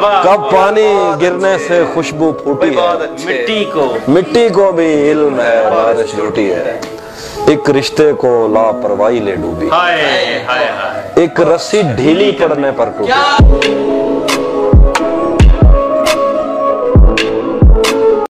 کب پانی گرنے سے خوشبو پھوٹی ہے؟ مٹی کو۔ مٹی کو بھی علم ہے بارش لوٹی ہے۔ ایک رشتے کو لاپرواہی لے ڈوبی۔ ایک رسی ڈھیلی پڑنے پر ٹوٹی۔